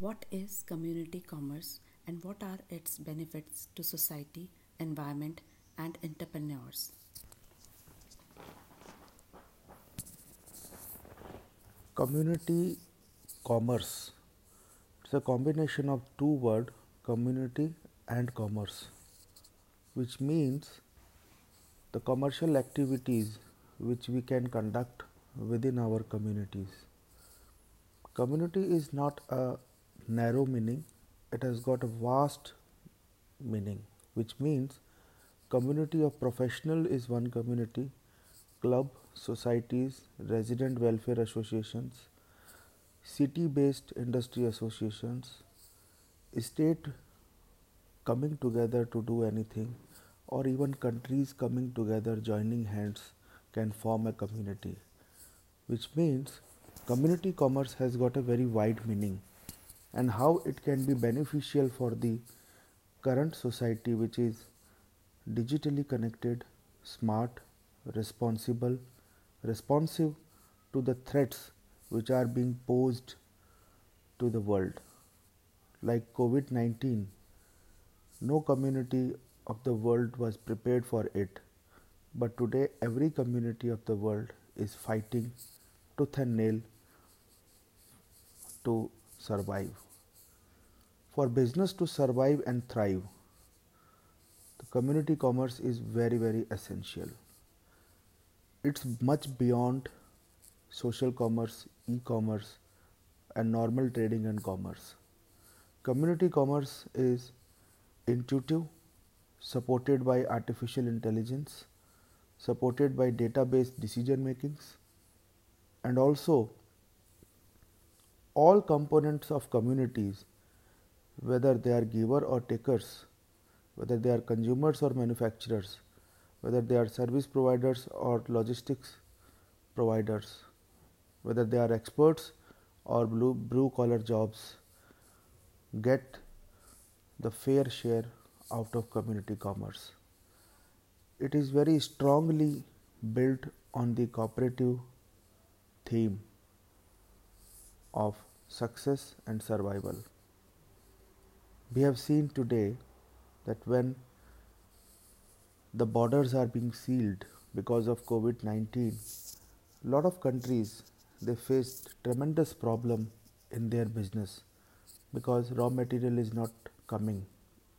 What is community commerce and what are its benefits to society, environment, and entrepreneurs? Community commerce. It's a combination of two words community and commerce, which means the commercial activities which we can conduct within our communities. Community is not a narrow meaning, it has got a vast meaning, which means community of professional is one community, club, societies, resident welfare associations, city based industry associations, state coming together to do anything, or even countries coming together joining hands can form a community, which means community commerce has got a very wide meaning and how it can be beneficial for the current society, which is digitally connected, smart, responsible, responsive to the threats which are being posed to the world. Like COVID 19, no community of the world was prepared for it, but today every community of the world is fighting tooth and nail to survive. For business to survive and thrive, the community commerce is very, very essential. It's much beyond social commerce, e commerce, and normal trading and commerce. Community commerce is intuitive, supported by artificial intelligence, supported by database decision makings, and also all components of communities, whether they are giver or takers, whether they are consumers or manufacturers, whether they are service providers or logistics providers, whether they are experts or blue, blue collar jobs, get the fair share out of community commerce. It is very strongly built on the cooperative theme of success and survival. We have seen today that when the borders are being sealed because of COVID 19, a lot of countries they faced tremendous problem in their business because raw material is not coming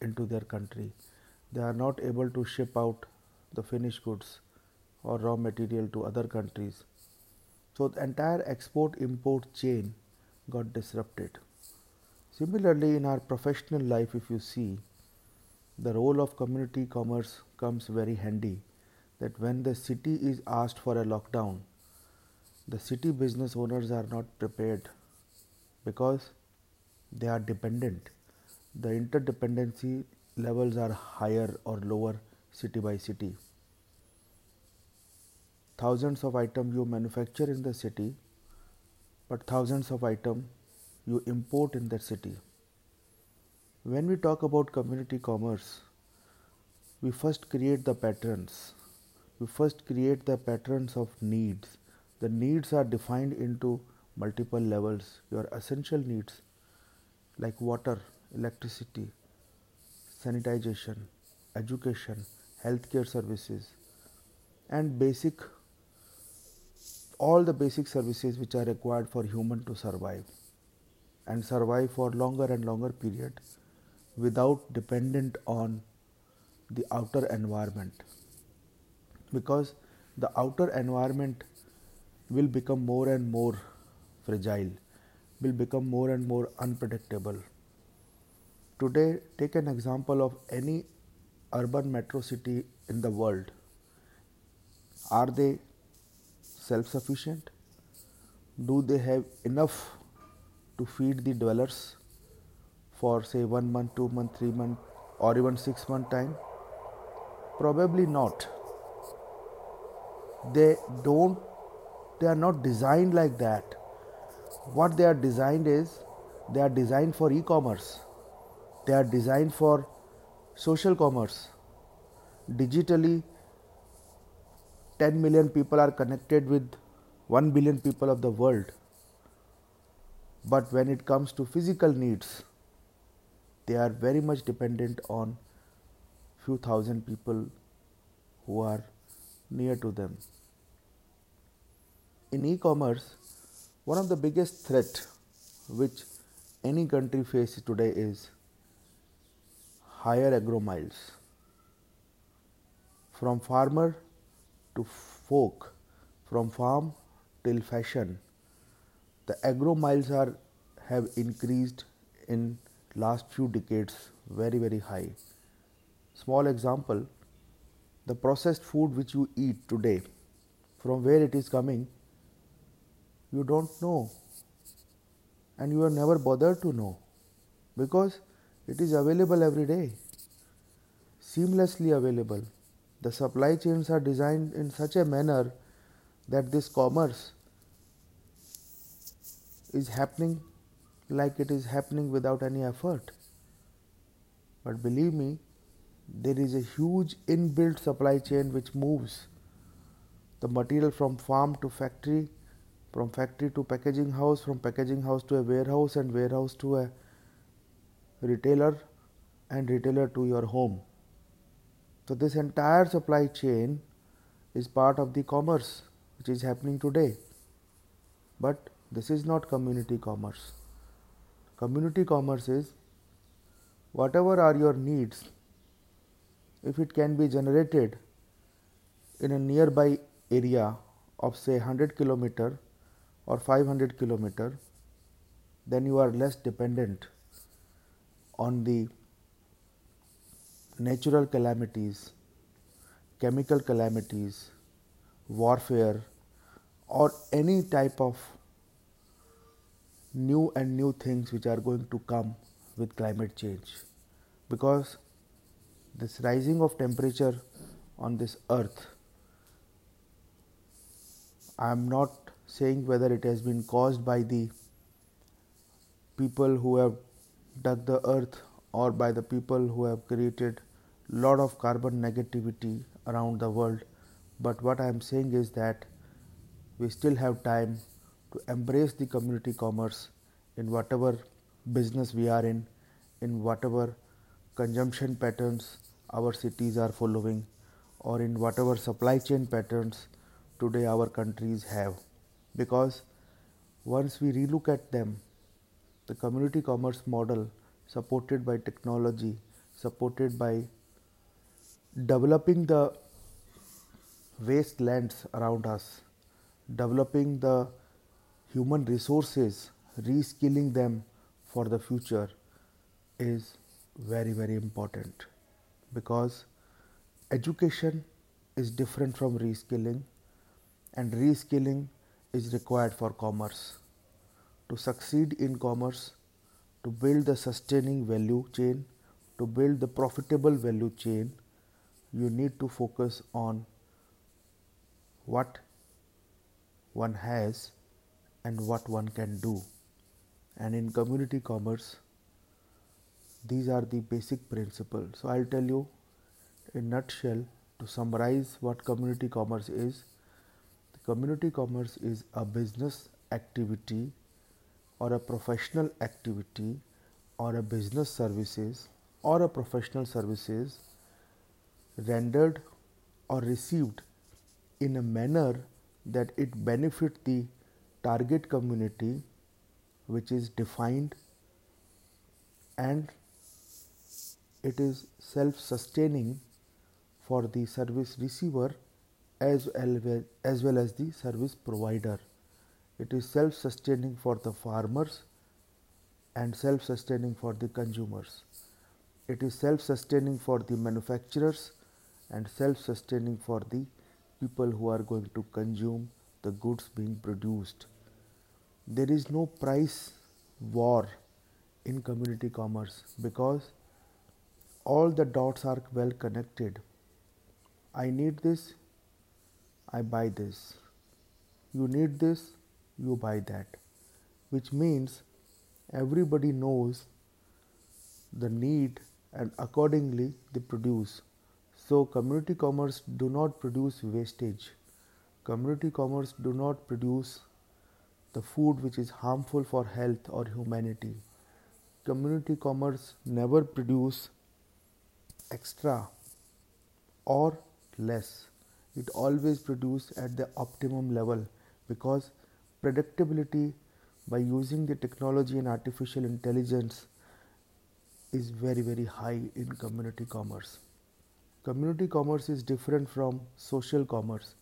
into their country. They are not able to ship out the finished goods or raw material to other countries so the entire export import chain got disrupted. Similarly, in our professional life, if you see, the role of community commerce comes very handy that when the city is asked for a lockdown, the city business owners are not prepared because they are dependent. The interdependency levels are higher or lower city by city thousands of items you manufacture in the city, but thousands of items you import in that city. When we talk about community commerce, we first create the patterns. We first create the patterns of needs. The needs are defined into multiple levels. Your essential needs like water, electricity, sanitization, education, healthcare services, and basic all the basic services which are required for human to survive and survive for longer and longer period without dependent on the outer environment. Because the outer environment will become more and more fragile will become more and more unpredictable. Today take an example of any urban metro city in the world. Are they self sufficient? Do they have enough to feed the dwellers for say one month, two month, three month, or even six month time? Probably not. They don't, they are not designed like that. What they are designed is they are designed for e commerce, they are designed for social commerce, digitally 10 million people are connected with 1 billion people of the world. But when it comes to physical needs, they are very much dependent on few thousand people who are near to them. In e-commerce, one of the biggest threat which any country faces today is higher agro miles. From farmer to folk, from farm till fashion, the agro miles are have increased in last few decades very very high. Small example, the processed food which you eat today, from where it is coming, you don't know and you are never bothered to know because it is available every day, seamlessly available. The supply chains are designed in such a manner that this commerce is happening like it is happening without any effort. But believe me, there is a huge inbuilt supply chain which moves the material from farm to factory, from factory to packaging house, from packaging house to a warehouse, and warehouse to a retailer, and retailer to your home. So, this entire supply chain is part of the commerce which is happening today. But this is not community commerce. Community commerce is whatever are your needs, if it can be generated in a nearby area of say 100 kilometer or 500 kilometer, then you are less dependent on the natural calamities, chemical calamities, warfare, or any type of new and new things which are going to come with climate change. Because this rising of temperature on this earth i am not saying whether it has been caused by the people who have dug the earth or by the people who have created lot of carbon negativity around the world. But what i am saying is that we still have time to embrace the community commerce in whatever business we are in, in whatever consumption patterns our cities are following, or in whatever supply chain patterns today our countries have. Because once we relook at them, the community commerce model supported by technology, supported by developing the wastelands around us, developing the human resources, reskilling them for the future is very, very important because education is different from reskilling and reskilling is required for commerce. To succeed in commerce, to build the sustaining value chain, to build the profitable value chain, you need to focus on what one has and what one can do. And in community commerce, these are the basic principles. So, I'll tell you in nutshell to summarize what community commerce is. The community commerce is a business activity or a professional activity or a business services or a professional services rendered or received in a manner that it benefit the target community which is defined and it is self sustaining for the service receiver as well, as well as the service provider. It is self sustaining for the farmers and self sustaining for the consumers. It is self sustaining for the manufacturers and self sustaining for the people who are going to consume the goods being produced. There is no price war in community commerce because all the dots are well connected. I need this, I buy this. You need this, you buy that. Which means everybody knows the need and accordingly they produce. So community commerce do not produce wastage. Community commerce do not produce the food which is harmful for health or humanity. Community commerce never produce extra or less. It always produce at the optimum level because predictability by using the technology and artificial intelligence is very very high in community commerce. Community commerce is different from social commerce.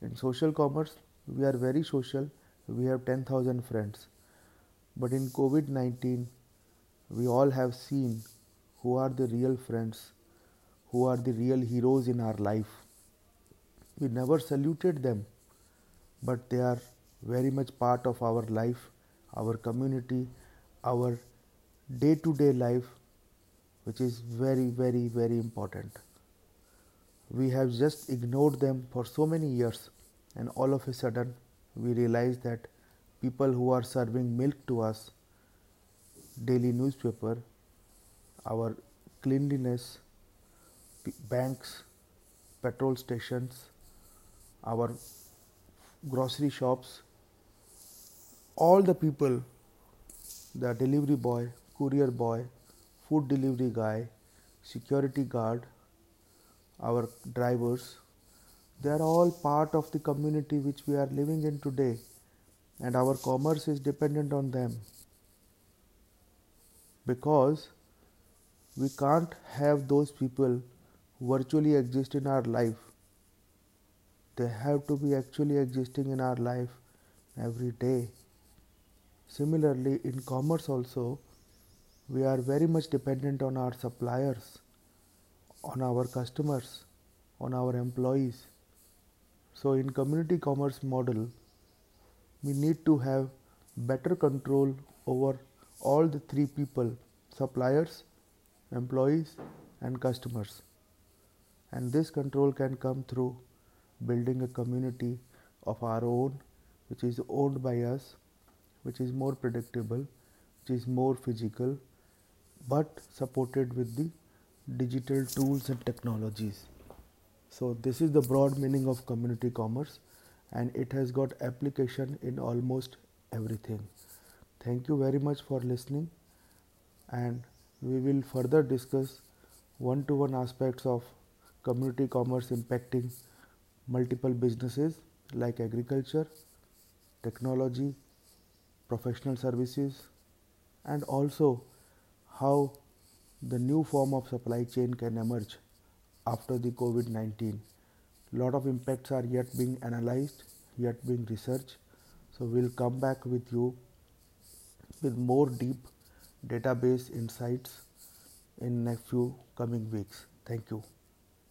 In social commerce, we are very social, we have 10,000 friends. But in COVID 19, we all have seen who are the real friends, who are the real heroes in our life. We never saluted them, but they are very much part of our life, our community, our day to day life, which is very, very, very important we have just ignored them for so many years and all of a sudden we realize that people who are serving milk to us daily newspaper our cleanliness banks petrol stations our grocery shops all the people the delivery boy courier boy food delivery guy security guard our drivers, they are all part of the community which we are living in today, and our commerce is dependent on them. Because we can't have those people virtually exist in our life. They have to be actually existing in our life every day. Similarly, in commerce also, we are very much dependent on our suppliers on our customers, on our employees. So in community commerce model, we need to have better control over all the three people suppliers, employees and customers. And this control can come through building a community of our own which is owned by us, which is more predictable, which is more physical, but supported with the digital tools and technologies. So this is the broad meaning of community commerce and it has got application in almost everything. Thank you very much for listening and we will further discuss one-to-one aspects of community commerce impacting multiple businesses like agriculture, technology, professional services and also how the new form of supply chain can emerge after the COVID 19. Lot of impacts are yet being analyzed, yet being researched. So, we'll come back with you with more deep database insights in next few coming weeks. Thank you.